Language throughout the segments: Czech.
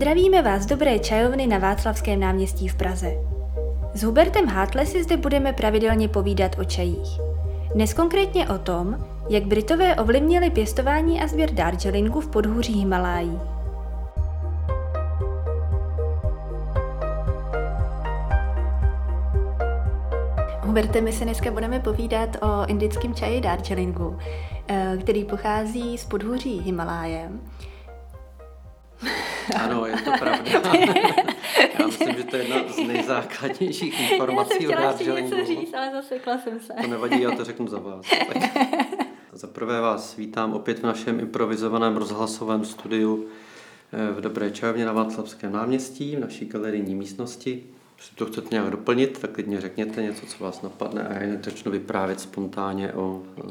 Zdravíme vás dobré čajovny na Václavském náměstí v Praze. S Hubertem Hátle si zde budeme pravidelně povídat o čajích. Dnes konkrétně o tom, jak Britové ovlivnili pěstování a sběr Darjeelingu v podhůří Himalájí. Huberte, my si dneska budeme povídat o indickém čaji Darjeelingu, eh, který pochází z podhůří Himaláje. Ano, je to pravda. Já myslím, že to je jedna z nejzákladnějších informací o Darjeelingu. něco říct, ale zasekla jsem se. To nevadí, já to řeknu za vás. Tak. Za prvé vás vítám opět v našem improvizovaném rozhlasovém studiu eh, v Dobré čajovně na Václavském náměstí, v naší galerijní místnosti. Jestli to chcete nějak doplnit, tak klidně řekněte něco, co vás napadne a já začnu vyprávět spontánně o eh,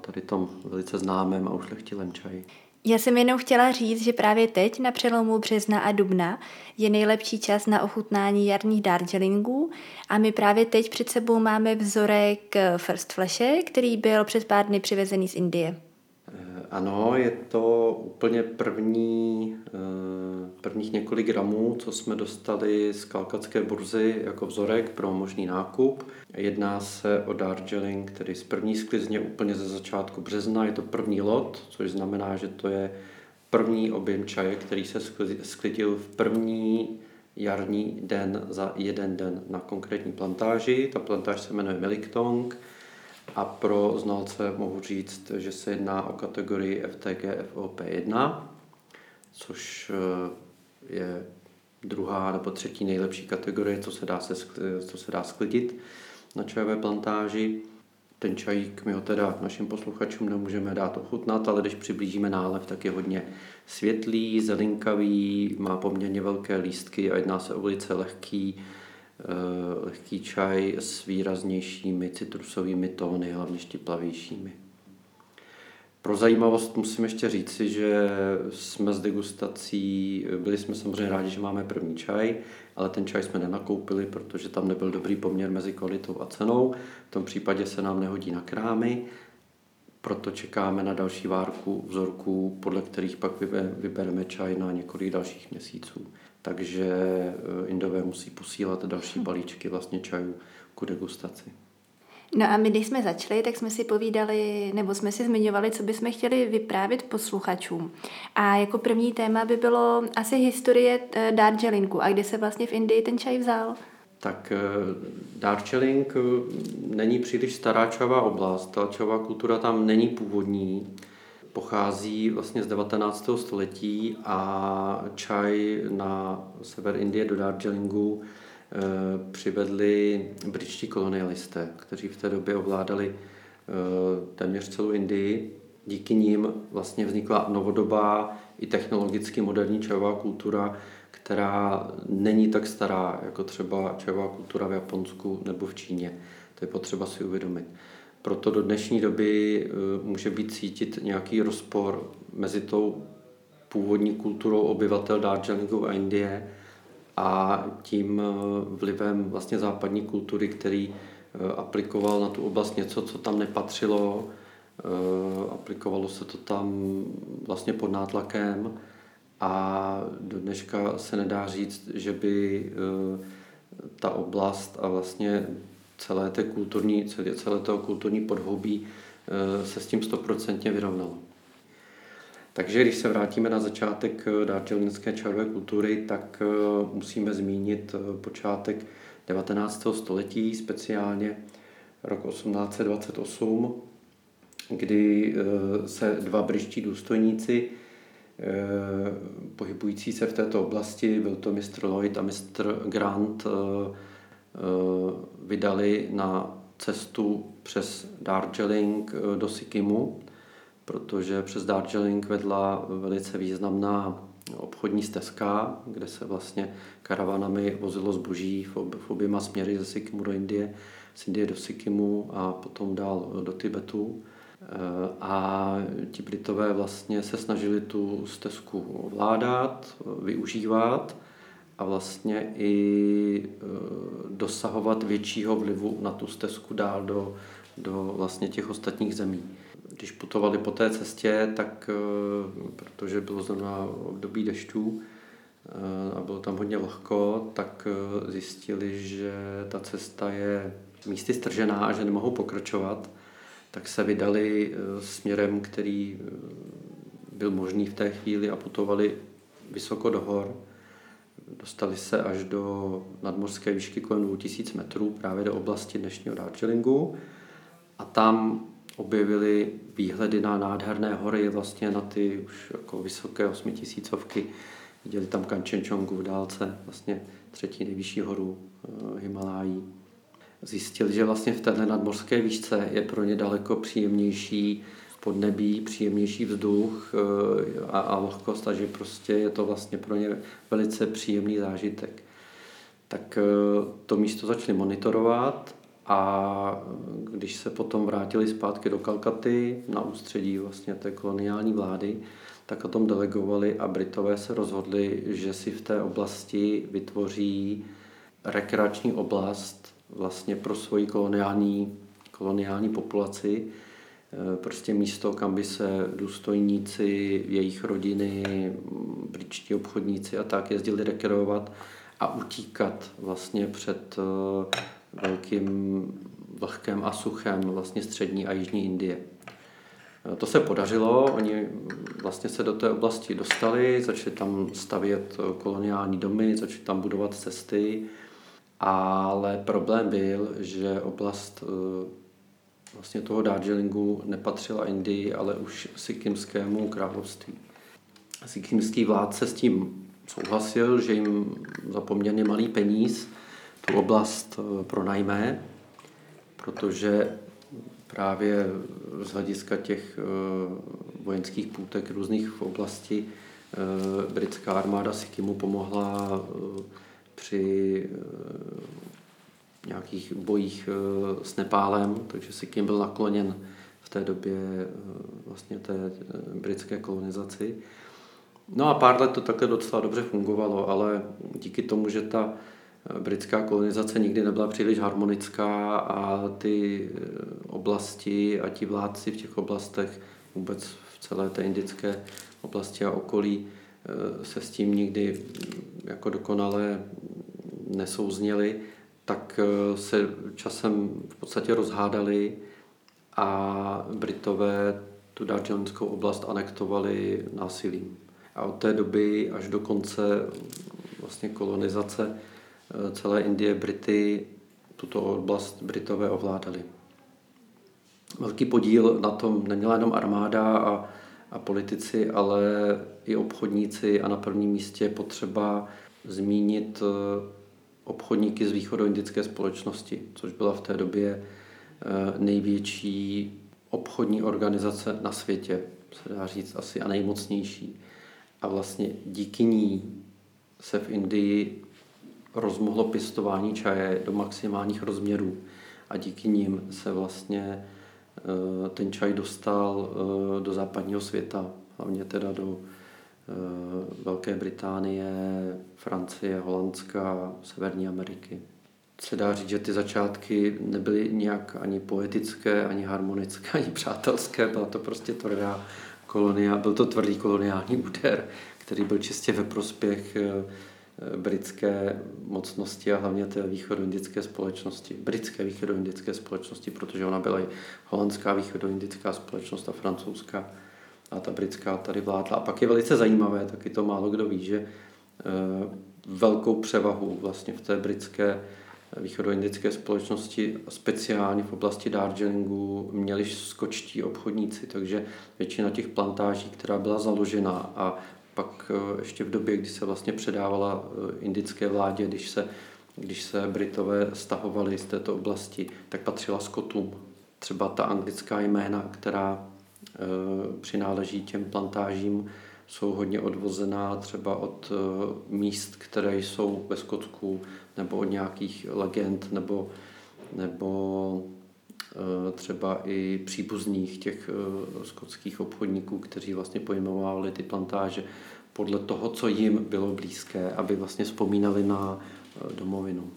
tady tom velice známém a ušlechtilém čaji. Já jsem jenom chtěla říct, že právě teď na přelomu března a dubna je nejlepší čas na ochutnání jarních Darjeelingů a my právě teď před sebou máme vzorek First Flashe, který byl před pár dny přivezený z Indie. Ano, je to úplně první, eh, prvních několik gramů, co jsme dostali z kalkatské burzy jako vzorek pro možný nákup. Jedná se o Darjeeling, který z první sklizně úplně ze začátku března. Je to první lot, což znamená, že to je první objem čaje, který se sklidil v první jarní den za jeden den na konkrétní plantáži. Ta plantáž se jmenuje Meliktong a pro znalce mohu říct, že se jedná o kategorii FTG FOP1, což eh, je druhá nebo třetí nejlepší kategorie, co se dá, se, co se dá sklidit na čajové plantáži. Ten čajík my ho teda našim posluchačům nemůžeme dát ochutnat, ale když přiblížíme nálev, tak je hodně světlý, zelinkavý, má poměrně velké lístky a jedná se o velice lehký, Eh, lehký čaj s výraznějšími citrusovými tóny, hlavně štiplavějšími. Pro zajímavost musím ještě říci, že jsme s degustací, byli jsme samozřejmě rádi, že máme první čaj, ale ten čaj jsme nenakoupili, protože tam nebyl dobrý poměr mezi kvalitou a cenou. V tom případě se nám nehodí na krámy, proto čekáme na další várku vzorků, podle kterých pak vybereme čaj na několik dalších měsíců takže eh, Indové musí posílat další hm. balíčky vlastně čajů ku degustaci. No a my, když jsme začali, tak jsme si povídali, nebo jsme si zmiňovali, co bychom chtěli vyprávět posluchačům. A jako první téma by bylo asi historie eh, Darjeelingu a kde se vlastně v Indii ten čaj vzal. Tak eh, Darjeeling není příliš stará čavá oblast, ta čavá kultura tam není původní pochází vlastně z 19. století a čaj na sever Indie do Darjeelingu eh, přivedli britští kolonialisté, kteří v té době ovládali eh, téměř celou Indii. Díky nim vlastně vznikla novodobá i technologicky moderní čajová kultura, která není tak stará jako třeba čajová kultura v Japonsku nebo v Číně. To je potřeba si uvědomit. Proto do dnešní doby eh, může být cítit nějaký rozpor mezi tou původní kulturou obyvatel Darjeelingu a Indie a tím eh, vlivem vlastně západní kultury, který eh, aplikoval na tu oblast něco, co tam nepatřilo. Aplikovalo se to tam vlastně pod nátlakem a do dneška se nedá říct, že by ta oblast a vlastně celé, té kulturní, celé, celé toho kulturní podhoubí eh, se s tím stoprocentně vyrovnalo. Takže když se vrátíme na začátek eh, darjeelingské čajové kultury, tak eh, musíme zmínit počátek 19. století, speciálně rok 1828, kdy se dva britští důstojníci pohybující se v této oblasti, byl to Mr. Lloyd a Mr. Grant, vydali na cestu přes Darjeeling eh, do Sikimu, protože přes Darjeeling vedla velice významná obchodní stezka, kde se vlastně karavanami vozilo zboží v, ob, v oběma směry ze Sikimu do Indie, z Indie do Sikimu a potom dál do Tibetu. Eh, a ti Britové vlastně se snažili tu stezku ovládat, využívat a vlastně i e, dosahovat většího vlivu na tu stezku dál do, do vlastně těch ostatních zemí. Když putovali po té cestě, tak e, protože bylo zrovna období dešťů, a bylo tam hodně vlhko, tak zjistili, že ta cesta je místy stržená a že nemohou pokračovat, tak se vydali směrem, který byl možný v té chvíli a putovali vysoko do hor. Dostali se až do nadmořské výšky kolem 2000 metrů, právě do oblasti dnešního Darjeelingu. A tam objevili výhledy na nádherné hory, vlastně na ty už jako vysoké osmitisícovky. Viděli tam Kanchenjungu v dálce, vlastně třetí nejvyšší horu eh, Himalájí. Zjistili, že vlastně v této nadmořské výšce je pro ně daleko příjemnější podnebí, příjemnější vzduch eh, a, a vlhkost a že prostě je to vlastně pro ně velice příjemný zážitek. Tak eh, to místo začali monitorovat a když se potom vrátili zpátky do Kalkaty na ústředí vlastně té koloniální vlády, tak o tom delegovali a Britové se rozhodli, že si v té oblasti vytvoří rekreační oblast vlastně pro svoji koloniální, koloniální populaci, prostě místo, kam by se důstojníci, jejich rodiny, britští obchodníci a tak jezdili rekreovat a utíkat vlastně před eh, velkým vlhkem a suchem vlastně střední a jižní Indie. Eh, to se podařilo, oni vlastně se do té oblasti dostali, začali tam stavět koloniální domy, začali tam budovat cesty, ale problém byl, že oblast vlastně toho Darjeelingu nepatřila Indii, ale už Sikimskému království. Sikimský vládce s tím souhlasil, že jim za poměrně malý peníz tu oblast eh, pronajme, protože právě z hlediska těch eh, vojenských půtek různých v oblasti eh, britská armáda Sikimu pomohla při nějakých bojích eh, s Nepálem, takže si kým byl nakloněn v té době eh, vlastně té eh, britské kolonizaci. No a pár let to takhle docela dobře fungovalo, ale díky tomu, že ta britská kolonizace nikdy nebyla příliš harmonická a ty oblasti a ti vládci v těch oblastech, vůbec v celé té indické oblasti a okolí, se s tím nikdy mm, jako dokonale nesouzněli, tak eh, se časem v podstatě rozhádali a Britové tu Darjeelingskou oblast anektovali násilím. A od té doby až do konce vlastně kolonizace eh, celé Indie Brity tuto oblast Britové ovládali. Velký podíl na tom neměla jenom armáda a, a politici, ale i obchodníci a na prvním místě potřeba zmínit eh, obchodníky z východoindické společnosti, což byla v té době eh, největší obchodní organizace na světě, se dá říct asi a nejmocnější. A vlastně díky ní se v Indii rozmohlo pěstování čaje do maximálních rozměrů a díky nim se vlastně eh, ten čaj dostal eh, do západního světa, hlavně teda do Velké Británie, Francie, Holandska, Severní Ameriky. Se dá říct, že ty začátky nebyly nějak ani poetické, ani harmonické, ani přátelské. Byla to prostě tvrdá kolonia, byl to tvrdý koloniální úder, který byl čistě ve prospěch eh, britské mocnosti a hlavně té východoindické společnosti, britské východoindické společnosti, protože ona byla i holandská východoindická společnost a francouzská a ta britská tady vládla. A pak je velice zajímavé, taky to málo kdo ví, že eh, velkou převahu vlastně v té britské východoindické společnosti, speciálně v oblasti Darjeelingu, měli skočtí obchodníci, takže většina těch plantáží, která byla založena a pak eh, ještě v době, kdy se vlastně předávala eh, indické vládě, když se, když se Britové stahovali z této oblasti, tak patřila Skotům. Třeba ta anglická jména, která Eh, přináleží těm plantážím, jsou hodně odvozená třeba od eh, míst, které jsou ve Skotsku, nebo od nějakých legend, nebo, nebo eh, třeba i příbuzných těch skotských obchodníků, kteří vlastně pojmenovali ty plantáže podle toho, co jim bylo blízké, aby vlastně vzpomínali na domovinu.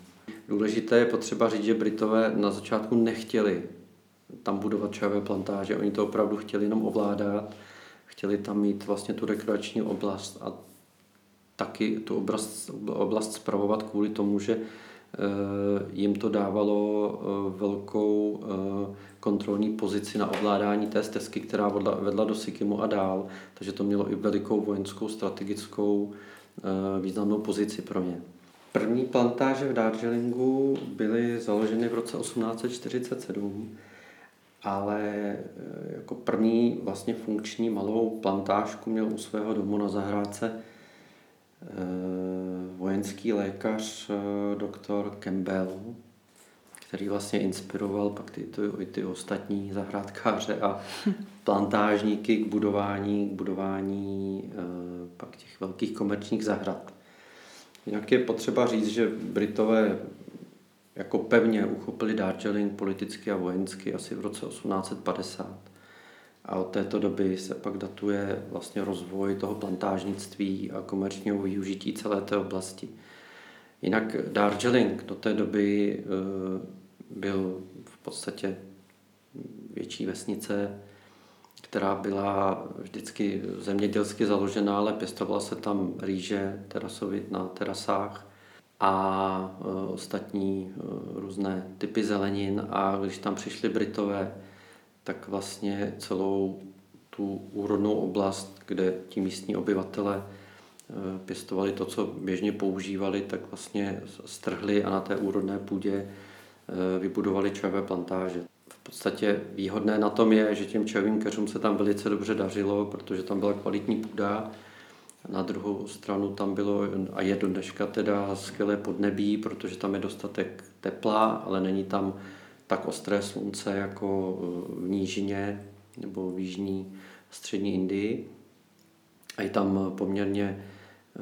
Důležité je potřeba říct, že Britové na začátku nechtěli tam budovat čajové plantáže. Oni to opravdu chtěli jenom ovládat, chtěli tam mít vlastně tu rekreační oblast a taky tu oblast, oblast spravovat kvůli tomu, že jim to dávalo velkou kontrolní pozici na ovládání té stezky, která vedla do Sikimu a dál, takže to mělo i velikou vojenskou strategickou významnou pozici pro ně. První plantáže v Darjeelingu byly založeny v roce 1847, ale e, jako první vlastně funkční malou plantážku měl u svého domu na zahrádce e, vojenský lékař e, doktor Campbell, který vlastně inspiroval pak ty, ty, ty ostatní zahrádkáře a plantážníky k budování, k budování pak těch velkých komerčních zahrad. Jinak je potřeba říct, že Britové jako pevně uchopili Darjeeling politicky a vojensky asi v roce 1850. A od této doby se pak datuje vlastně rozvoj toho plantážnictví a komerčního využití celé té oblasti. Jinak Darjeeling do té doby eh, byl v podstatě větší vesnice, která byla vždycky zemědělsky založená, ale pěstovala se tam rýže terasovit na terasách a e, ostatní e, různé typy zelenin a když tam přišli Britové, tak vlastně celou tu úrodnou oblast, kde ti místní obyvatele e, pěstovali to, co běžně používali, tak vlastně strhli a na té úrodné půdě vybudovali čajové plantáže podstatě výhodné na tom je, že těm čajovým keřům se tam velice dobře dařilo, protože tam byla kvalitní půda. Na druhou stranu tam bylo, a je do dneška teda skvělé podnebí, protože tam je dostatek tepla, ale není tam tak ostré slunce jako v nížině nebo v jižní střední Indii. A je tam poměrně eh,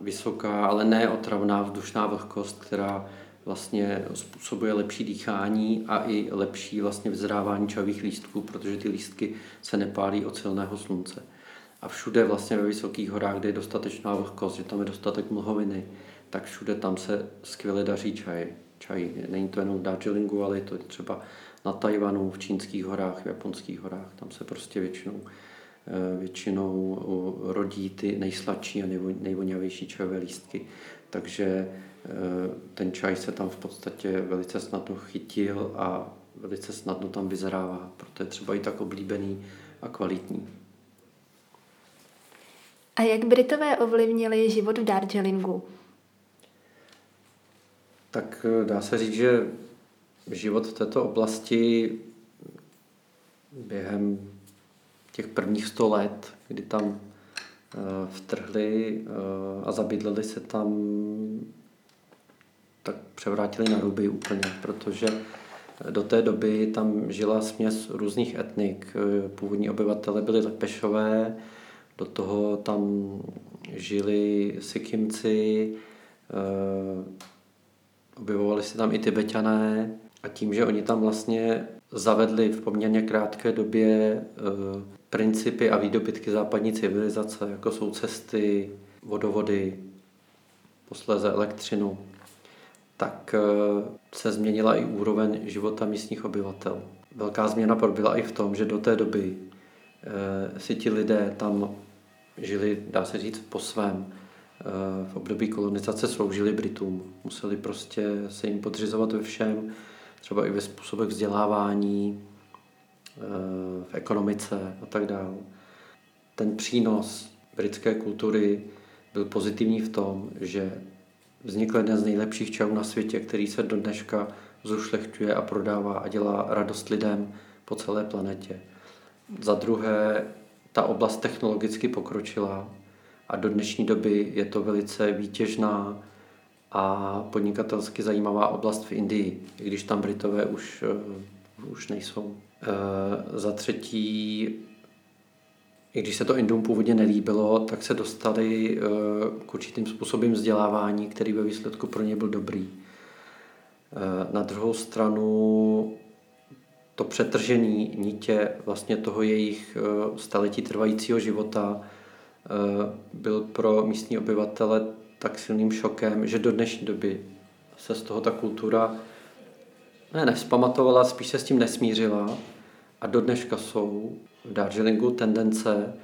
vysoká, ale ne otravná vzdušná vlhkost, která vlastně způsobuje lepší dýchání a i lepší vlastně vzrávání čajových lístků, protože ty lístky se nepálí od silného slunce. A všude vlastně ve vysokých horách, kde je dostatečná vlhkost, že tam je dostatek mlhoviny, tak všude tam se skvěle daří čaj. čaj. Není to jenom v Darjeelingu, ale je to třeba na Tajvanu, v čínských horách, v japonských horách. Tam se prostě většinou, eh, většinou rodí ty nejsladší a nejvoňavější čajové lístky. Takže Eh, ten čaj se tam v podstatě velice snadno chytil a velice snadno tam vyzrává, proto je třeba i tak oblíbený a kvalitní. A jak Britové ovlivnili život v Darjeelingu? Tak eh, dá se říct, že život v této oblasti během těch prvních sto let, kdy tam eh, vtrhli a zabydleli se tam tak převrátili na ruby úplně, protože do té doby tam žila směs různých etnik. Původní obyvatele byli Lepešové, do toho tam žili Sikimci, eh, objevovali se tam i Tibetané a tím, že oni tam vlastně zavedli v poměrně krátké době eh, principy a výdobytky západní civilizace, jako jsou cesty, vodovody, posléze elektřinu, tak eh, se změnila i úroveň života místních obyvatel. Velká změna byla i v tom, že do té doby si ti lidé tam žili, dá se říct, po svém. Eh, v období kolonizace sloužili Britům. Museli prostě se jim podřizovat ve všem, třeba i ve způsobech vzdělávání, v ekonomice a tak dále. Ten přínos britské kultury byl pozitivní v tom, že vznikl jeden z nejlepších čajů na světě, který se do dneška zušlechťuje a prodává a dělá radost lidem po celé planetě. Za druhé, ta oblast technologicky pokročila a do dnešní doby je to velice výtěžná a podnikatelsky zajímavá oblast v Indii, i když tam Britové už, uh, už nejsou. Uh, za třetí, i když se to Indům původně nelíbilo, tak se dostali eh, k určitým způsobem vzdělávání, který ve výsledku pro ně byl dobrý. Eh, na druhou stranu to přetržení nitě vlastně toho jejich eh, staletí trvajícího života byl pro místní obyvatele tak silným šokem, že do dnešní doby se z toho ta kultura ne, nevzpamatovala, spíš se s tím nesmířila a do dneška jsou v Darjeelingu tendence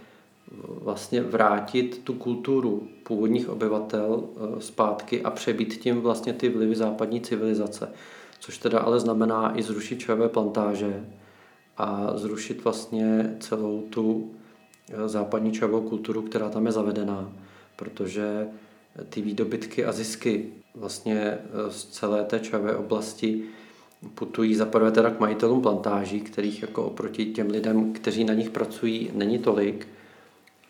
vlastně vrátit tu kulturu původních obyvatel eh, zpátky a přebít tím vlastně ty vlivy západní civilizace. Což teda ale znamená i zrušit čajové plantáže a zrušit vlastně celou tu eh, západní čajovou kulturu, která tam je zavedená, protože ty výdobytky a zisky vlastně eh, z celé té čajové oblasti putují za prvé teda k majitelům plantáží, kterých jako oproti těm lidem, kteří na nich pracují, není tolik.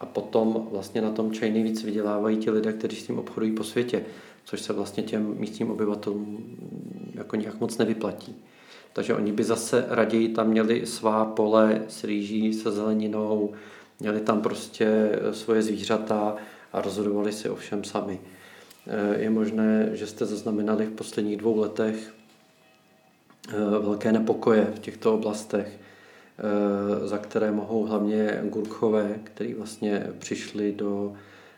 A potom vlastně na tom čaj nejvíc vydělávají ti lidé, kteří s tím obchodují po světě, což se vlastně těm místním obyvatelům jako nějak moc nevyplatí. Takže oni by zase raději tam měli svá pole s rýží, se zeleninou, měli tam prostě svoje zvířata a rozhodovali si o všem sami. Je možné, že jste zaznamenali v posledních dvou letech eh, velké nepokoje v těchto oblastech, eh, za které mohou hlavně Gurkhové, kteří vlastně přišli do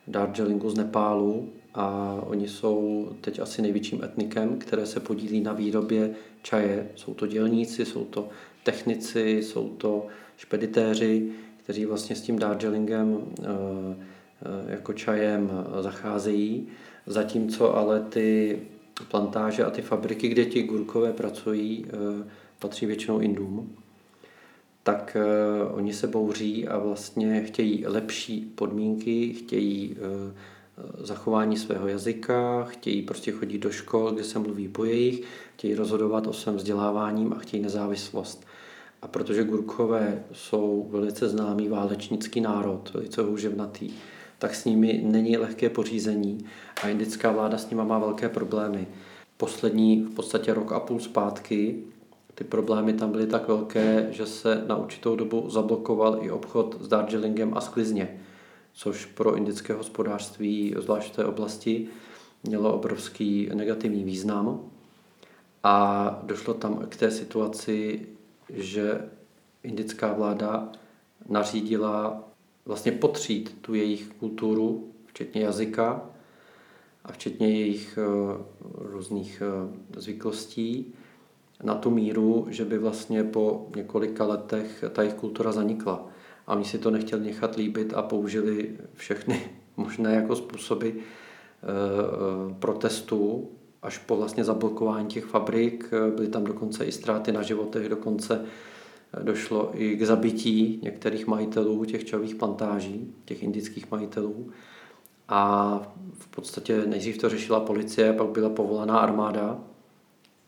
Darjeelingu z Nepálu a oni jsou teď asi největším etnikem, které se podílí na výrobě čaje. Jsou to dělníci, jsou to technici, jsou to špeditéři, kteří vlastně s tím Darjeelingem eh, jako čajem zacházejí zatímco ale ty plantáže a ty fabriky, kde ti gurkové pracují, eh, patří většinou Indům, tak eh, oni se bouří a vlastně chtějí lepší podmínky, chtějí eh, zachování svého jazyka, chtějí prostě chodit do škol, kde se mluví po jejich, chtějí rozhodovat o svém vzděláváním a chtějí nezávislost. A protože Gurkové jsou velice známý válečnický národ, velice houževnatý, tak s nimi není lehké pořízení a indická vláda s nimi má velké problémy. Poslední v podstatě rok a půl zpátky ty problémy tam byly tak velké, že se na určitou dobu zablokoval i obchod s Darjeelingem a sklizně, což pro indické hospodářství, zvlášť v té oblasti, mělo obrovský negativní význam. A došlo tam k té situaci, že indická vláda nařídila vlastně potřít tu jejich kulturu, včetně jazyka a včetně jejich eh, různých eh, zvyklostí, na tu míru, že by vlastně po několika letech ta jejich kultura zanikla. A oni si to nechtěli nechat líbit a použili všechny možné jako způsoby eh, protestů až po vlastně zablokování těch fabrik. Byly tam dokonce i ztráty na životech, dokonce došlo i k zabití některých majitelů těch čajových plantáží, těch indických majitelů. A v podstatě nejdřív to řešila policie, pak byla povolaná armáda.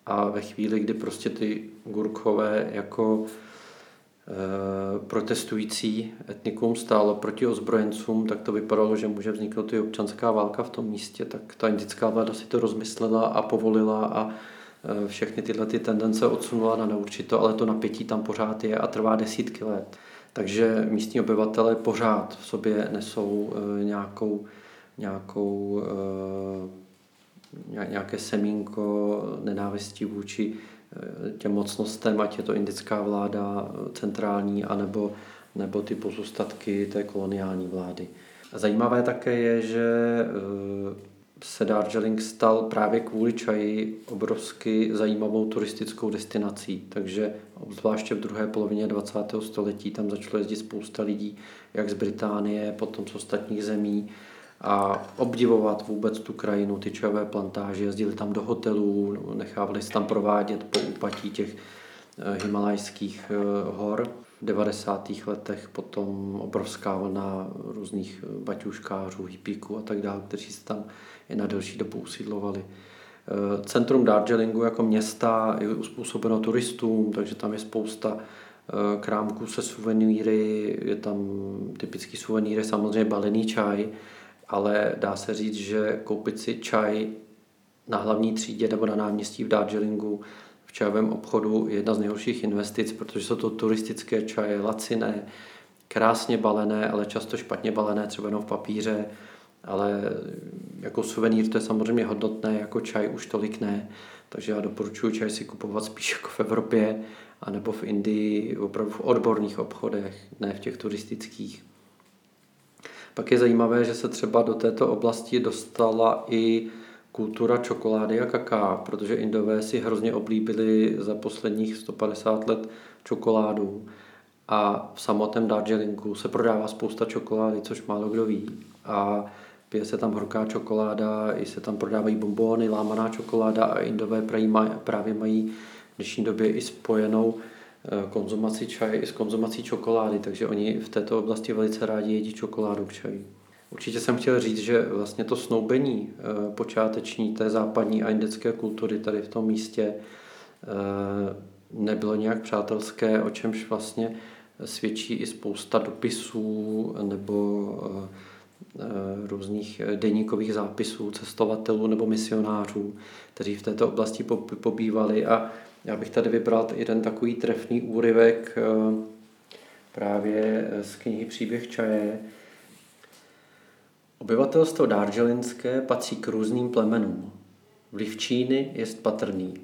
A ve chvíli, kdy prostě ty Gurkhové jako e, protestující etnikum stálo proti ozbrojencům, tak to vypadalo, že může vzniknout i občanská válka v tom místě, tak ta indická vláda si to rozmyslela a povolila a Eh, všechny tyhle ty tendence odsunula na neurčito, ale to napětí tam pořád je a trvá desítky let. Takže místní obyvatele pořád v sobě nesou eh, nějakou, nějakou eh, nějaké semínko nenávistí vůči těm mocnostem, ať je to indická vláda centrální, anebo, nebo ty pozůstatky té koloniální vlády. Zajímavé také je, že se Darjeeling stal právě kvůli čaji obrovsky zajímavou turistickou destinací. Takže obzvláště v druhé polovině 20. století tam začalo jezdit spousta lidí, jak z Británie, potom z ostatních zemí a obdivovat vůbec tu krajinu, ty čajové plantáže, jezdili tam do hotelů, nechávali se tam provádět po úpatí těch eh, himalajských eh, hor. V 90. letech potom obrovská vlna různých eh, baťuškářů, hippíků a tak dále, kteří se tam i na delší dobu usídlovali. Centrum Darjeelingu jako města je uspůsobeno turistům, takže tam je spousta krámků se suvenýry, je tam typický suvenýr, samozřejmě balený čaj, ale dá se říct, že koupit si čaj na hlavní třídě nebo na náměstí v Darjeelingu v čajovém obchodu je jedna z nejhorších investic, protože jsou to turistické čaje, laciné, krásně balené, ale často špatně balené, třeba jenom v papíře, ale jako suvenýr to je samozřejmě hodnotné, jako čaj už tolik ne, takže já doporučuji čaj si kupovat spíš jako v Evropě, anebo v Indii, opravdu v odborných obchodech, ne v těch turistických. Pak je zajímavé, že se třeba do této oblasti dostala i kultura čokolády a kaká, protože Indové si hrozně oblíbili za posledních 150 let čokoládu a v samotném Darjeelingu se prodává spousta čokolády, což málo kdo ví. A pije se tam horká čokoláda, i se tam prodávají bombóny, lámaná čokoláda a Indové právě mají v dnešní době i spojenou eh, konzumaci čaje i s konzumací čokolády, takže oni v této oblasti velice rádi jedí čokoládu k čaji. Určitě jsem chtěl říct, že vlastně to snoubení eh, počáteční té západní a indické kultury tady v tom místě eh, nebylo nějak přátelské, o čemž vlastně svědčí i spousta dopisů nebo různých deníkových zápisů cestovatelů nebo misionářů, kteří v této oblasti pobývali a já bych tady vybral jeden takový trefný úryvek právě z knihy Příběh čaje, Obyvatelstvo Darjeelinské patří k různým plemenům. Vliv Číny je patrný.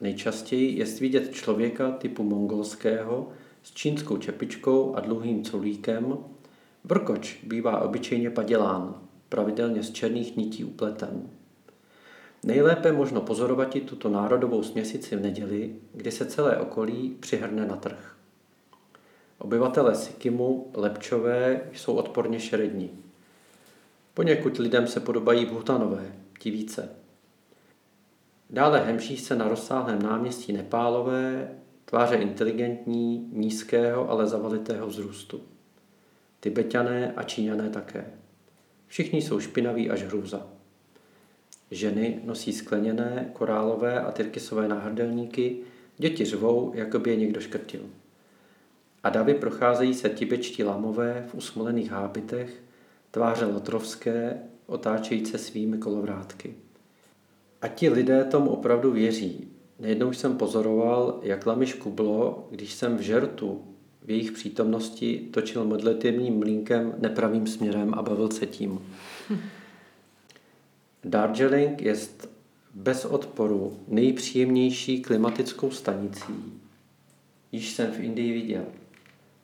Nejčastěji je vidět člověka typu mongolského s čínskou čepičkou a dlouhým colíkem. Brkoč bývá obyčejně padělán, pravidelně z černých nití upleten. Nejlépe možno pozorovat tuto národovou směsici v neděli, kdy se celé okolí přihrne na trh. Obyvatele Sikimu, lepčové, jsou odporně šerední. Poněkud lidem se podobají Bhutanové, ti více. Dále hemží se na rozsáhlém náměstí Nepálové, tváře inteligentní, nízkého, ale zavalitého vzrůstu. Tibetané a Číňané také. Všichni jsou špinaví až hrůza. Ženy nosí skleněné, korálové a tyrkysové náhrdelníky, děti řvou, jako by je někdo škrtil. A davy procházejí se tibečtí lamové v usmolených hábitech, tváře lotrovské, otáčející svými kolovrátky. A ti lidé tomu opravdu věří. Nejednou jsem pozoroval, jak lami škublo, když jsem v žertu v jejich přítomnosti točil modlitevním mlínkem nepravým směrem a bavil se tím. Darjeeling je bez odporu nejpříjemnější klimatickou stanicí, již jsem v Indii viděl.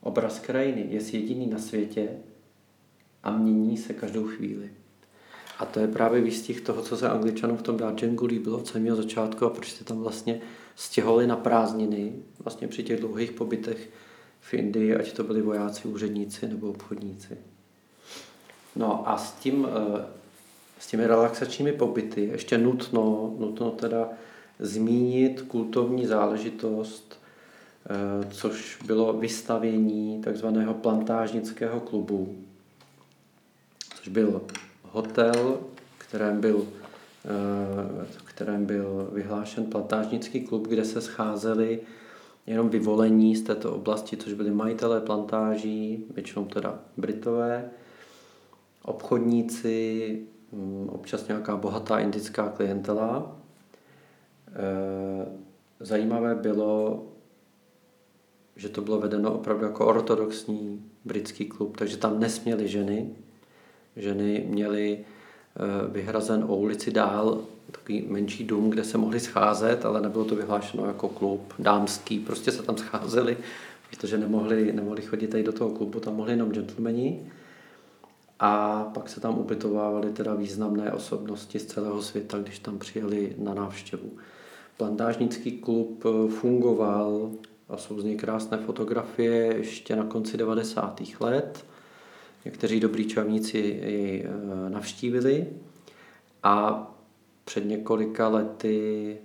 Obraz krajiny je jediný na světě, a mění se každou chvíli. A to je právě výstih toho, co se angličanům v tom Darjeelingu líbilo od samého začátku a proč se tam vlastně stěhovali na prázdniny, vlastně při těch dlouhých pobytech v Indii, ať to byli vojáci, úředníci nebo obchodníci. No a s tím, eh, s těmi relaxačními pobyty. Ještě nutno, nutno teda zmínit kultovní záležitost, eh, což bylo vystavění takzvaného plantážnického klubu, což byl hotel, kterém byl, eh, kterém byl vyhlášen plantážnický klub, kde se scházeli jenom vyvolení z této oblasti, což byli majitelé plantáží, většinou teda Britové, obchodníci, občas nějaká bohatá indická klientela. Eh, zajímavé bylo, že to bylo vedeno opravdu jako ortodoxní britský klub, takže tam nesměly ženy, ženy měly eh, vyhrazen o ulici dál takový menší dům, kde se mohli scházet, ale nebylo to vyhlášeno jako klub dámský, prostě se tam scházeli, protože nemohli, nemohli chodit tady do toho klubu, tam mohli jenom gentlemani. A pak se tam ubytovávaly teda významné osobnosti z celého světa, když tam přijeli na návštěvu. Plantážnický klub eh, fungoval a jsou z něj krásné fotografie ještě na konci 90. let Někteří dobrý čavníci jej eh, navštívili a před několika lety,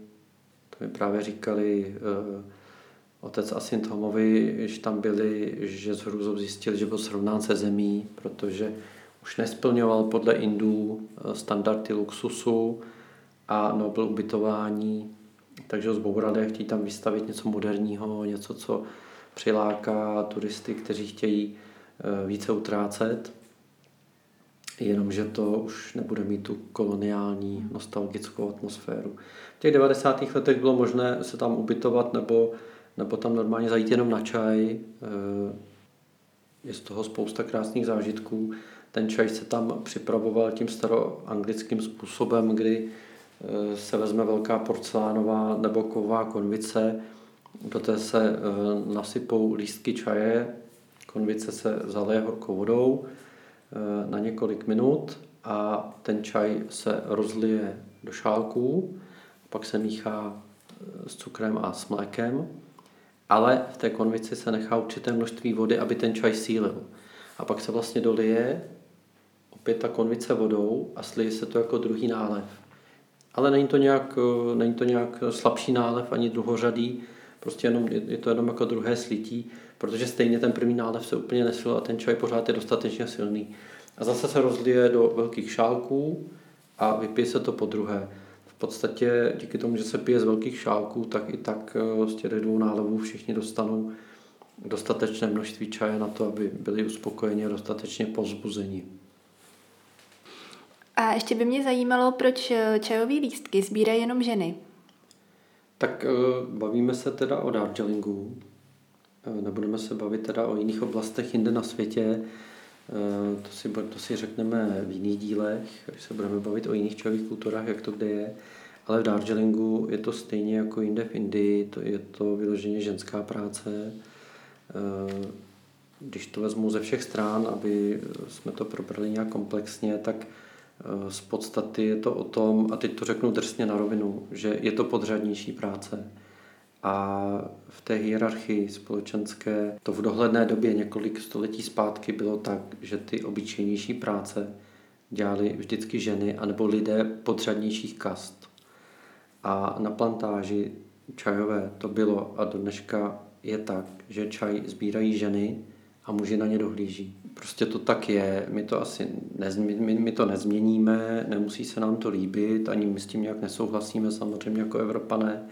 to mi právě říkali eh, otec a syn Tomovi, že tam byli, že s hrůzou zjistili, že byl srovnán se zemí, protože už nesplňoval podle Indů eh, standardy luxusu a Nobel ubytování, takže ho zbourali a chtějí tam vystavit něco moderního, něco, co přiláká turisty, kteří chtějí Eh, více utrácet, jenomže to už nebude mít tu koloniální nostalgickou atmosféru. V těch 90. letech bylo možné se tam ubytovat nebo, nebo tam normálně zajít jenom na čaj. Eh, je z toho spousta krásných zážitků. Ten čaj se tam připravoval tím staroanglickým způsobem, kdy eh, se vezme velká porcelánová nebo ková konvice, do té se nasypou lístky čaje, Konvice se zaleje horkou vodou eh, na několik minut a ten čaj se rozlije do šálků, pak se míchá s cukrem a s mlékem ale v té konvici se nechá určité množství vody, aby ten čaj sílil. A pak se vlastně dolije opět ta konvice vodou a slije se to jako druhý nálev. Ale není to nějak, není to nějak slabší nálev ani druhořadý, prostě jenom, je to jenom jako druhé slití, protože stejně ten první nálev se úplně nesil a ten čaj pořád je dostatečně silný. A zase se rozlije do velkých šálků a vypije se to po druhé. V podstatě díky tomu, že se pije z velkých šálků, tak i tak eh, z těch dvou nálevů všichni dostanou dostatečné množství čaje na to, aby byli uspokojeni a dostatečně pozbuzeni. A ještě by mě zajímalo, proč eh, čajové lístky sbírají jenom ženy. Tak eh, bavíme se teda o Darjeelingu. Nebudeme se bavit teda o jiných oblastech jinde na světě. To si, to si řekneme v jiných dílech, když se budeme bavit o jiných čajových kulturách, jak to kde je. Ale v Darjeelingu je to stejně jako jinde v Indii, to je to vyloženě ženská práce. Eh, když to vezmu ze všech stran, aby jsme to probrali nějak komplexně, tak eh, z podstaty je to o tom, a teď to řeknu drsně na rovinu, že je to podřadnější práce. A v té hierarchii společenské to v dohledné době několik století zpátky bylo tak, že ty obyčejnější práce dělali vždycky ženy anebo lidé podřadnějších kast. A na plantáži čajové to bylo a do dneška je tak, že čaj sbírají ženy a muži na ně dohlíží. Prostě to tak je, my to asi nezmi, my, my to nezměníme, nemusí se nám to líbit, ani my s tím nějak nesouhlasíme samozřejmě jako Evropané,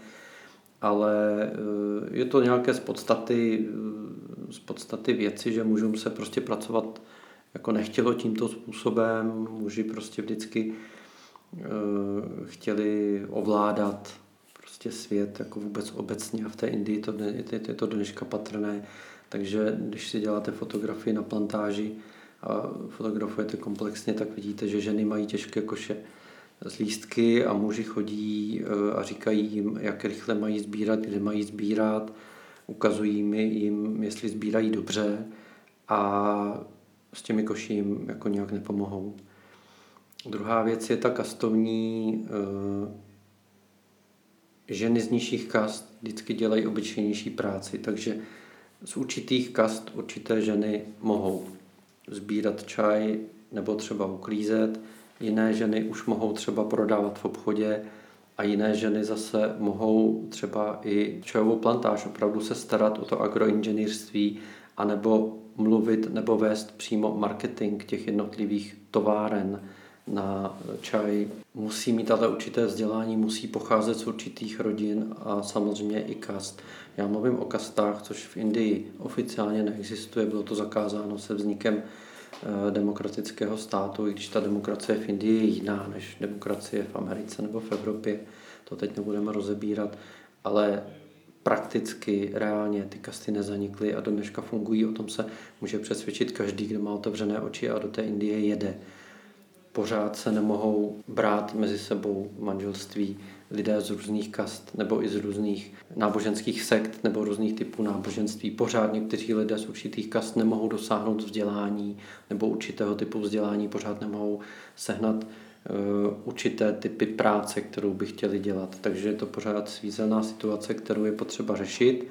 ale eh, je to nějaké z podstaty, eh, z podstaty věci, že mužům se prostě pracovat jako nechtělo tímto způsobem, muži prostě vždycky eh, chtěli ovládat prostě svět jako vůbec obecně a v té Indii to, je, to do dneška patrné. Takže když si děláte fotografii na plantáži a fotografujete komplexně, tak vidíte, že ženy mají těžké koše z lístky a muži chodí eh, a říkají jim, jak rychle mají sbírat, kde mají sbírat, ukazují mi jim, jestli sbírají dobře a s těmi koši jim jako nějak nepomohou. Druhá věc je ta kastovní eh, ženy z nižších kast vždycky dělají obyčejnější práci, takže z určitých kast určité ženy mohou sbírat čaj nebo třeba uklízet, jiné ženy už mohou třeba prodávat v obchodě a jiné ženy zase mohou třeba i čajovou plantáž opravdu se starat o to agroinženýrství anebo mluvit nebo vést přímo marketing těch jednotlivých továren na čaj. Musí mít ale určité vzdělání, musí pocházet z určitých rodin a samozřejmě i kast. Já mluvím o kastách, což v Indii oficiálně neexistuje, bylo to zakázáno se vznikem eh, demokratického státu, i když ta demokracie v Indii je jiná než demokracie v Americe nebo v Evropě. To teď nebudeme rozebírat, ale prakticky, reálně ty kasty nezanikly a do dneška fungují. O tom se může přesvědčit každý, kdo má otevřené oči a do té Indie jede pořád se nemohou brát mezi sebou manželství lidé z různých kast nebo i z různých náboženských sekt nebo různých typů náboženství. Pořád někteří lidé z určitých kast nemohou dosáhnout vzdělání nebo určitého typu vzdělání, pořád nemohou sehnat uh, určité typy práce, kterou by chtěli dělat. Takže je to pořád svízelná situace, kterou je potřeba řešit,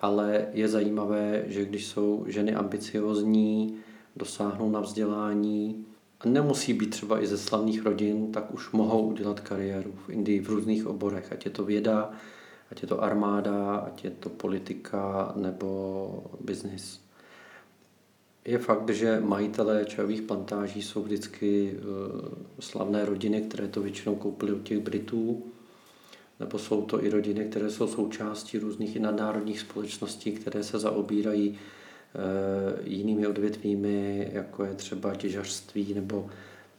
ale je zajímavé, že když jsou ženy ambiciozní, dosáhnou na vzdělání, nemusí být třeba i ze slavných rodin, tak už mohou udělat kariéru v Indii v různých oborech, ať je to věda, ať je to armáda, ať je to politika nebo biznis. Je fakt, že majitelé čajových plantáží jsou vždycky uh, slavné rodiny, které to většinou koupily od těch Britů, nebo jsou to i rodiny, které jsou součástí různých i nadnárodních společností, které se zaobírají Eh, jinými odvětvími, jako je třeba těžařství nebo,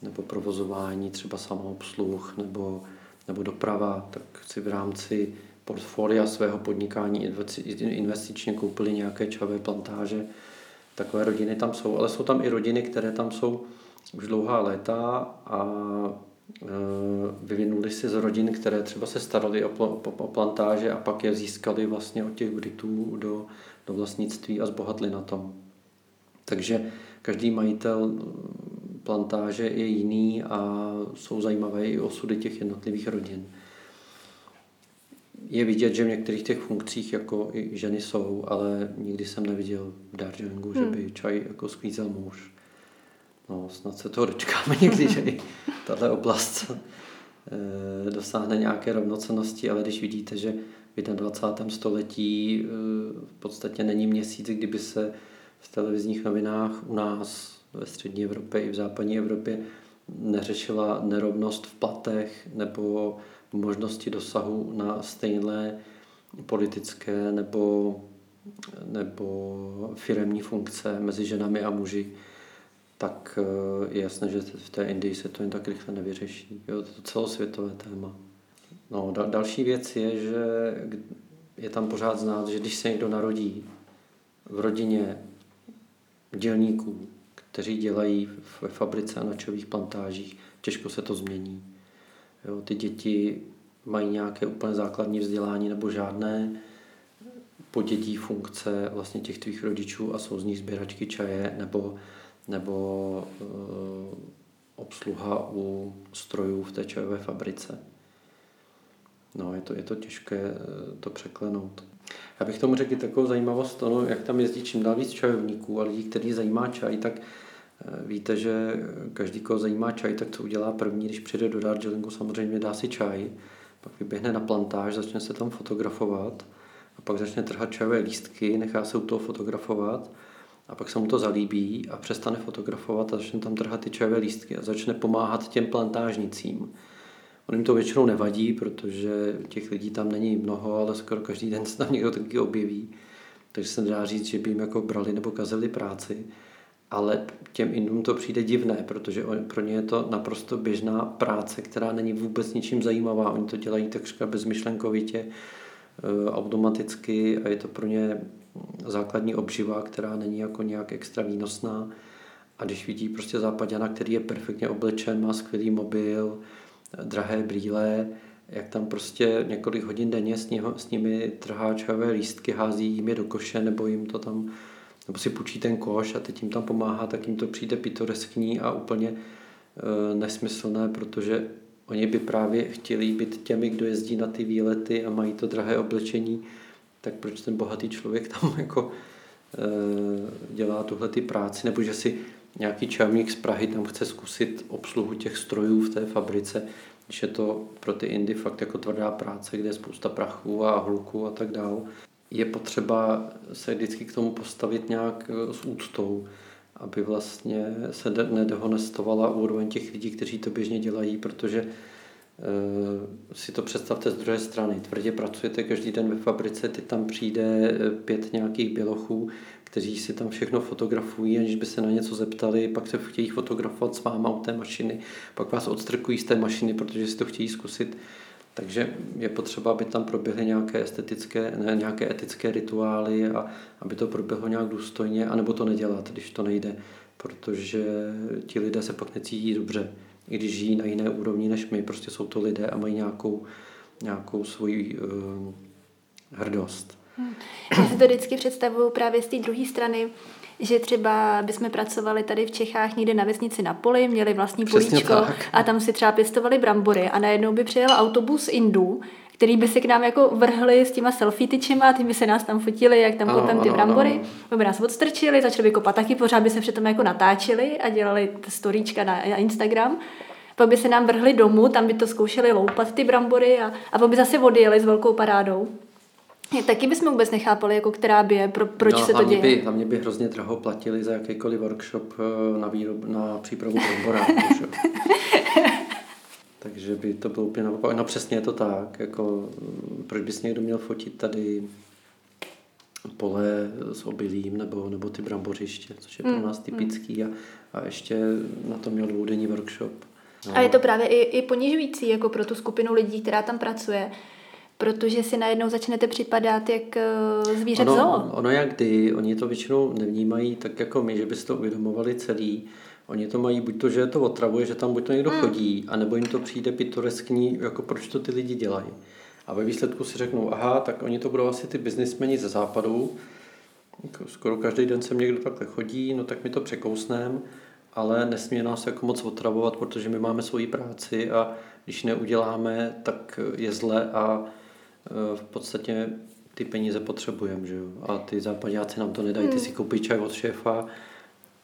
nebo provozování, třeba samoobsluh nebo, nebo doprava, tak si v rámci portfolia svého podnikání investičně koupili nějaké čavé plantáže. Takové rodiny tam jsou, ale jsou tam i rodiny, které tam jsou už dlouhá léta a vyvinuli si z rodin, které třeba se starali o, o plantáže a pak je získali vlastně od těch Britů do, do vlastnictví a zbohatli na tom. Takže každý majitel plantáže je jiný a jsou zajímavé i osudy těch jednotlivých rodin. je vidět, že v některých těch funkcích jako i ženy jsou, ale nikdy jsem neviděl v Darjeelingu, hmm. že by čaj jako sklízel muž. No, snad se toho dočkáme někdy, že i tato oblast dosáhne nějaké rovnocenosti, ale když vidíte, že v 21. století eh, v podstatě není měsíc, kdyby se v televizních novinách u nás ve střední Evropě i v západní Evropě neřešila nerovnost v platech nebo možnosti dosahu na stejné politické nebo, nebo firemní funkce mezi ženami a muži, tak eh, je jasné, že v té Indii se to jen tak rychle nevyřeší. Jo, to je to celosvětové téma. No, da, další věc je, že je tam pořád znát, že když se někdo narodí v rodině dělníků, kteří dělají ve fabrice a na čových plantážích, těžko se to změní. Jo, ty děti mají nějaké úplně základní vzdělání nebo žádné podědí funkce vlastně těch tvých rodičů a jsou z nich sběračky čaje nebo, nebo e, obsluha u strojů v té čajové fabrice. No, je to, je to těžké eh, to překlenout. Já bych tomu řekl takovou zajímavost, ono, jak tam jezdí čím dál víc čajovníků a lidí, kteří zajímá čaj, tak eh, víte, že každý, koho zajímá čaj, tak co udělá první, když přijde do Darjeelingu, samozřejmě dá si čaj, pak vyběhne na plantáž, začne se tam fotografovat a pak začne trhat čajové lístky, nechá se u toho fotografovat a pak se mu to zalíbí a přestane fotografovat a začne tam trhat ty čajové lístky a začne pomáhat těm plantážnicím. On jim to většinou nevadí, protože těch lidí tam není mnoho, ale skoro každý den se tam někdo taky objeví. Takže se nedá říct, že by jim jako brali nebo kazili práci. Ale těm Indům to přijde divné, protože pro ně je to naprosto běžná práce, která není vůbec ničím zajímavá. Oni to dělají takřka bezmyšlenkovitě, eh, automaticky a je to pro ně základní obživa, která není jako nějak extra výnosná. A když vidí prostě západňana, který je perfektně oblečen, má skvělý mobil, drahé brýle, jak tam prostě několik hodin denně s, něho, s nimi trhá čajové lístky, hází jim je do koše nebo jim to tam, nebo si půjčí ten koš a teď jim tam pomáhá, tak jim to přijde pitoreskní a úplně e, nesmyslné, protože oni by právě chtěli být těmi, kdo jezdí na ty výlety a mají to drahé oblečení, tak proč ten bohatý člověk tam jako e, dělá tuhle ty práci, nebo že si nějaký čajovník z Prahy tam chce zkusit obsluhu těch strojů v té fabrice, když je to pro ty Indy fakt jako tvrdá práce, kde je spousta prachu a hluku a tak dále. Je potřeba se vždycky k tomu postavit nějak eh, s úctou, aby vlastně se nedehonestovala úroveň těch lidí, kteří to běžně dělají, protože si to představte z druhé strany. Tvrdě pracujete každý den ve fabrice, teď tam přijde eh, pět nějakých bělochů, kteří si tam všechno fotografují, aniž by se na něco zeptali, pak se chtějí fotografovat s váma u té mašiny, pak vás odstrkují z té mašiny, protože si to chtějí zkusit. Takže je potřeba, aby tam proběhly nějaké estetické, ne, nějaké etické rituály a aby to proběhlo nějak důstojně, anebo to nedělat, když to nejde, protože ti lidé se pak necítí dobře, i když žijí na jiné úrovni než my, prostě jsou to lidé a mají nějakou, nějakou svoji uh, hrdost. Hmm. Já si to vždycky představuju právě z té druhé strany, že třeba bychom pracovali tady v Čechách někde na vesnici na poli, měli vlastní Přesně políčko tak. a tam si třeba pěstovali brambory a najednou by přijel autobus Indů, který by se k nám jako vrhli s těma selfie tyčima, ty by se nás tam fotili, jak tam kopem ty brambory, by nás odstrčili, začali by kopat taky, pořád by se přitom jako natáčeli a dělali storíčka na, na Instagram pak by se nám vrhli domů, tam by to zkoušeli loupat ty brambory a, a pak by zase odjeli s velkou parádou. Taky bychom vůbec nechápali, jako která by je, pro, proč no, se to děje. By, hlavně by hrozně draho platili za jakýkoliv workshop eh, na, výrob, na přípravu bramboráku. Takže by to bylo úplně naopak. No přesně je to tak. Jako, proč bys někdo měl fotit tady pole s obilím nebo, nebo ty brambořiště, což je pro mm, nás mm. typický a, a ještě na to měl dvoudenní workshop. No. A je to právě i, i ponižující jako pro tu skupinu lidí, která tam pracuje, protože si najednou začnete připadat jak eh, zvíře ono, zoo. Ono jak kdy, oni to většinou nevnímají tak jako my, že by to uvědomovali celý. Oni to mají buď to, že je to otravuje, že tam buď to někdo mm. chodí, anebo jim to přijde pitoreskní, jako proč to ty lidi dělají. A ve výsledku si řeknou, aha, tak oni to budou asi ty biznismeni ze západu, jako skoro každý den sem někdo takhle chodí, no tak mi to překousnem, ale nesmí nás jako moc otravovat, protože my máme svoji práci a když neuděláme, tak je zle a v podstatě ty peníze potřebujeme, že jo? A ty západáci nám to nedají, ty hmm. si koupí čaj od šéfa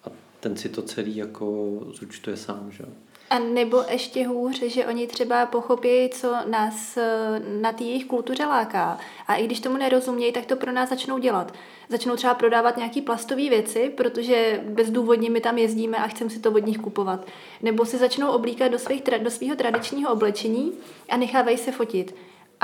a ten si to celý jako zúčtuje sám, že jo? A nebo ještě hůř, že oni třeba pochopí, co nás eh, na té jejich kultuře láká. A i když tomu nerozumějí, tak to pro nás začnou dělat. Začnou třeba prodávat nějaké plastové věci, protože bezdůvodně my tam jezdíme a chceme si to od nich kupovat. Nebo si začnou oblíkat do, svých, do svého tradičního oblečení a nechávají se fotit.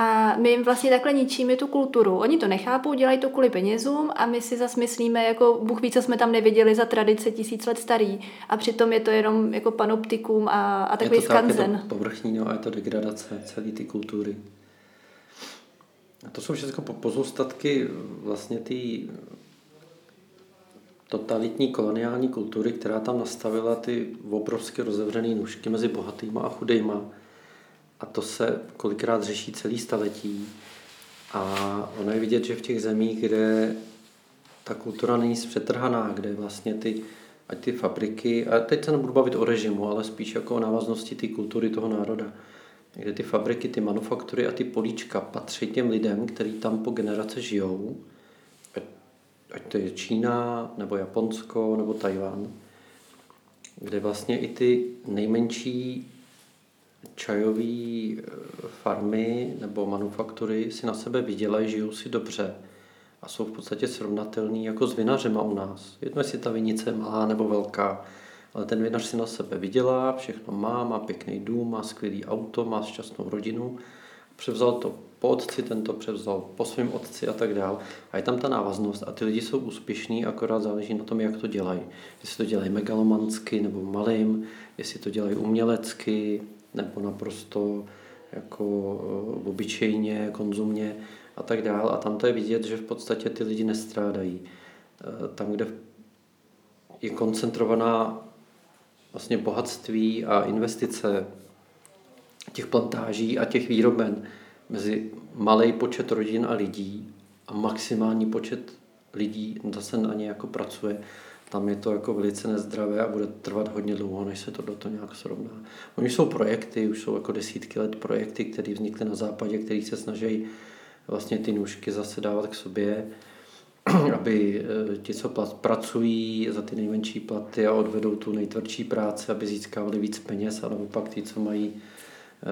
A my jim vlastně takhle ničíme tu kulturu. Oni to nechápou, dělají to kvůli penězům a my si zase myslíme, jako Bůh ví, co jsme tam neviděli za tradice tisíc let starý. A přitom je to jenom jako panoptikum a, a takový je to skanzen. Tak, je to povrchní, no, a je to degradace celé ty kultury. A to jsou všechno pozůstatky vlastně té totalitní koloniální kultury, která tam nastavila ty obrovské rozevřené nůžky mezi bohatýma a chudejma a to se kolikrát řeší celý staletí. A ono je vidět, že v těch zemích, kde ta kultura není zpřetrhaná, kde vlastně ty, ať ty fabriky, a teď se nebudu bavit o režimu, ale spíš jako o návaznosti ty kultury toho národa, kde ty fabriky, ty manufaktury a ty políčka patří těm lidem, kteří tam po generace žijou, ať, ať to je Čína, nebo Japonsko, nebo Tajván, kde vlastně i ty nejmenší čajové eh, farmy nebo manufaktury si na sebe vydělají, žijou si dobře a jsou v podstatě srovnatelný jako s vinařema u nás. Jedno, jestli ta vinice je malá nebo velká, ale ten vinař si na sebe vydělá, všechno má, má pěkný dům, má skvělý auto, má šťastnou rodinu, převzal to po otci, ten to převzal po svém otci a tak dál. A je tam ta návaznost a ty lidi jsou úspěšní, akorát záleží na tom, jak to dělají. Jestli to dělají megalomansky nebo malým, jestli to dělají umělecky, nebo naprosto jako eh, obyčejně, konzumně a tak dál. A tam to je vidět, že v podstatě ty lidi nestrádají. Eh, tam, kde je koncentrovaná vlastně bohatství a investice těch plantáží a těch výroben mezi malý počet rodin a lidí a maximální počet lidí zase na ně jako pracuje, tam je to jako velice nezdravé a bude trvat hodně dlouho, než se to do toho nějak srovná. Oni jsou projekty, už jsou jako desítky let projekty, které vznikly na západě, které se snaží vlastně ty nůžky zase dávat k sobě, aby eh, ti, co pracují za ty nejmenší platy a odvedou tu nejtvrdší práci, aby získávali víc peněz a naopak ti, co mají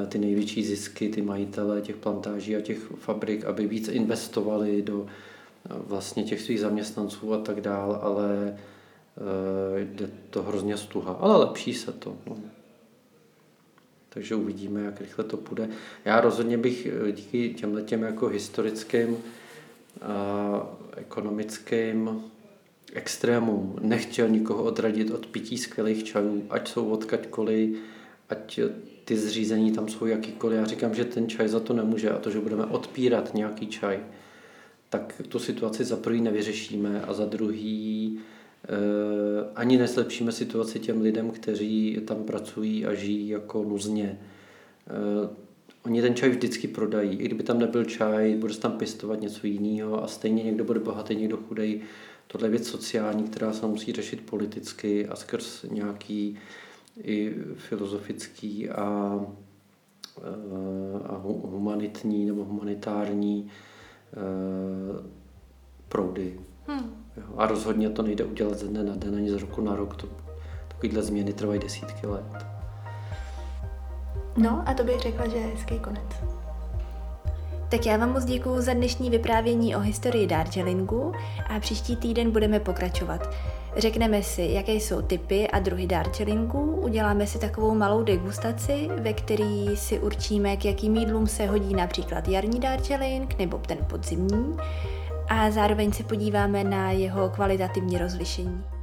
eh, ty největší zisky, ty majitele těch plantáží a těch fabrik, aby víc investovali do eh, vlastně těch svých zaměstnanců a tak dál, ale jde to hrozně stuha, ale lepší se to. No. Takže uvidíme, jak rychle to půjde. Já rozhodně bych eh, díky těmhle těm jako historickým a ekonomickým extrémům nechtěl nikoho odradit od pití skvělých čajů, ať jsou odkaďkoliv, ať ty zřízení tam jsou jakýkoliv. Já říkám, že ten čaj za to nemůže a to, že budeme odpírat nějaký čaj, tak tu situaci za prvý nevyřešíme a za druhý Eh, ani nezlepšíme situaci těm lidem, kteří tam pracují a žijí jako nuzně. Eh, oni ten čaj vždycky prodají. I kdyby tam nebyl čaj, bude se tam pěstovat něco jiného a stejně někdo bude bohatý, někdo chudej. Tohle je věc sociální, která se musí řešit politicky a skrz nějaký i filozofický a, eh, a humanitní nebo humanitární proudy. Hmm. Jo. A rozhodně to nejde udělat ze dne na den ani z roku na rok. To, takovýhle změny trvají desítky let. No a to bych řekla, že je hezký konec. Tak já vám moc děkuju za dnešní vyprávění o historii Darjeelingu a příští týden budeme pokračovat. Řekneme si, jaké jsou typy a druhy Darjeelingu, uděláme si takovou malou degustaci, ve který si určíme, k jakým jídlům se hodí například jarní Darjeeling nebo ten podzimní a zároveň se podíváme na jeho kvalitativní rozlišení.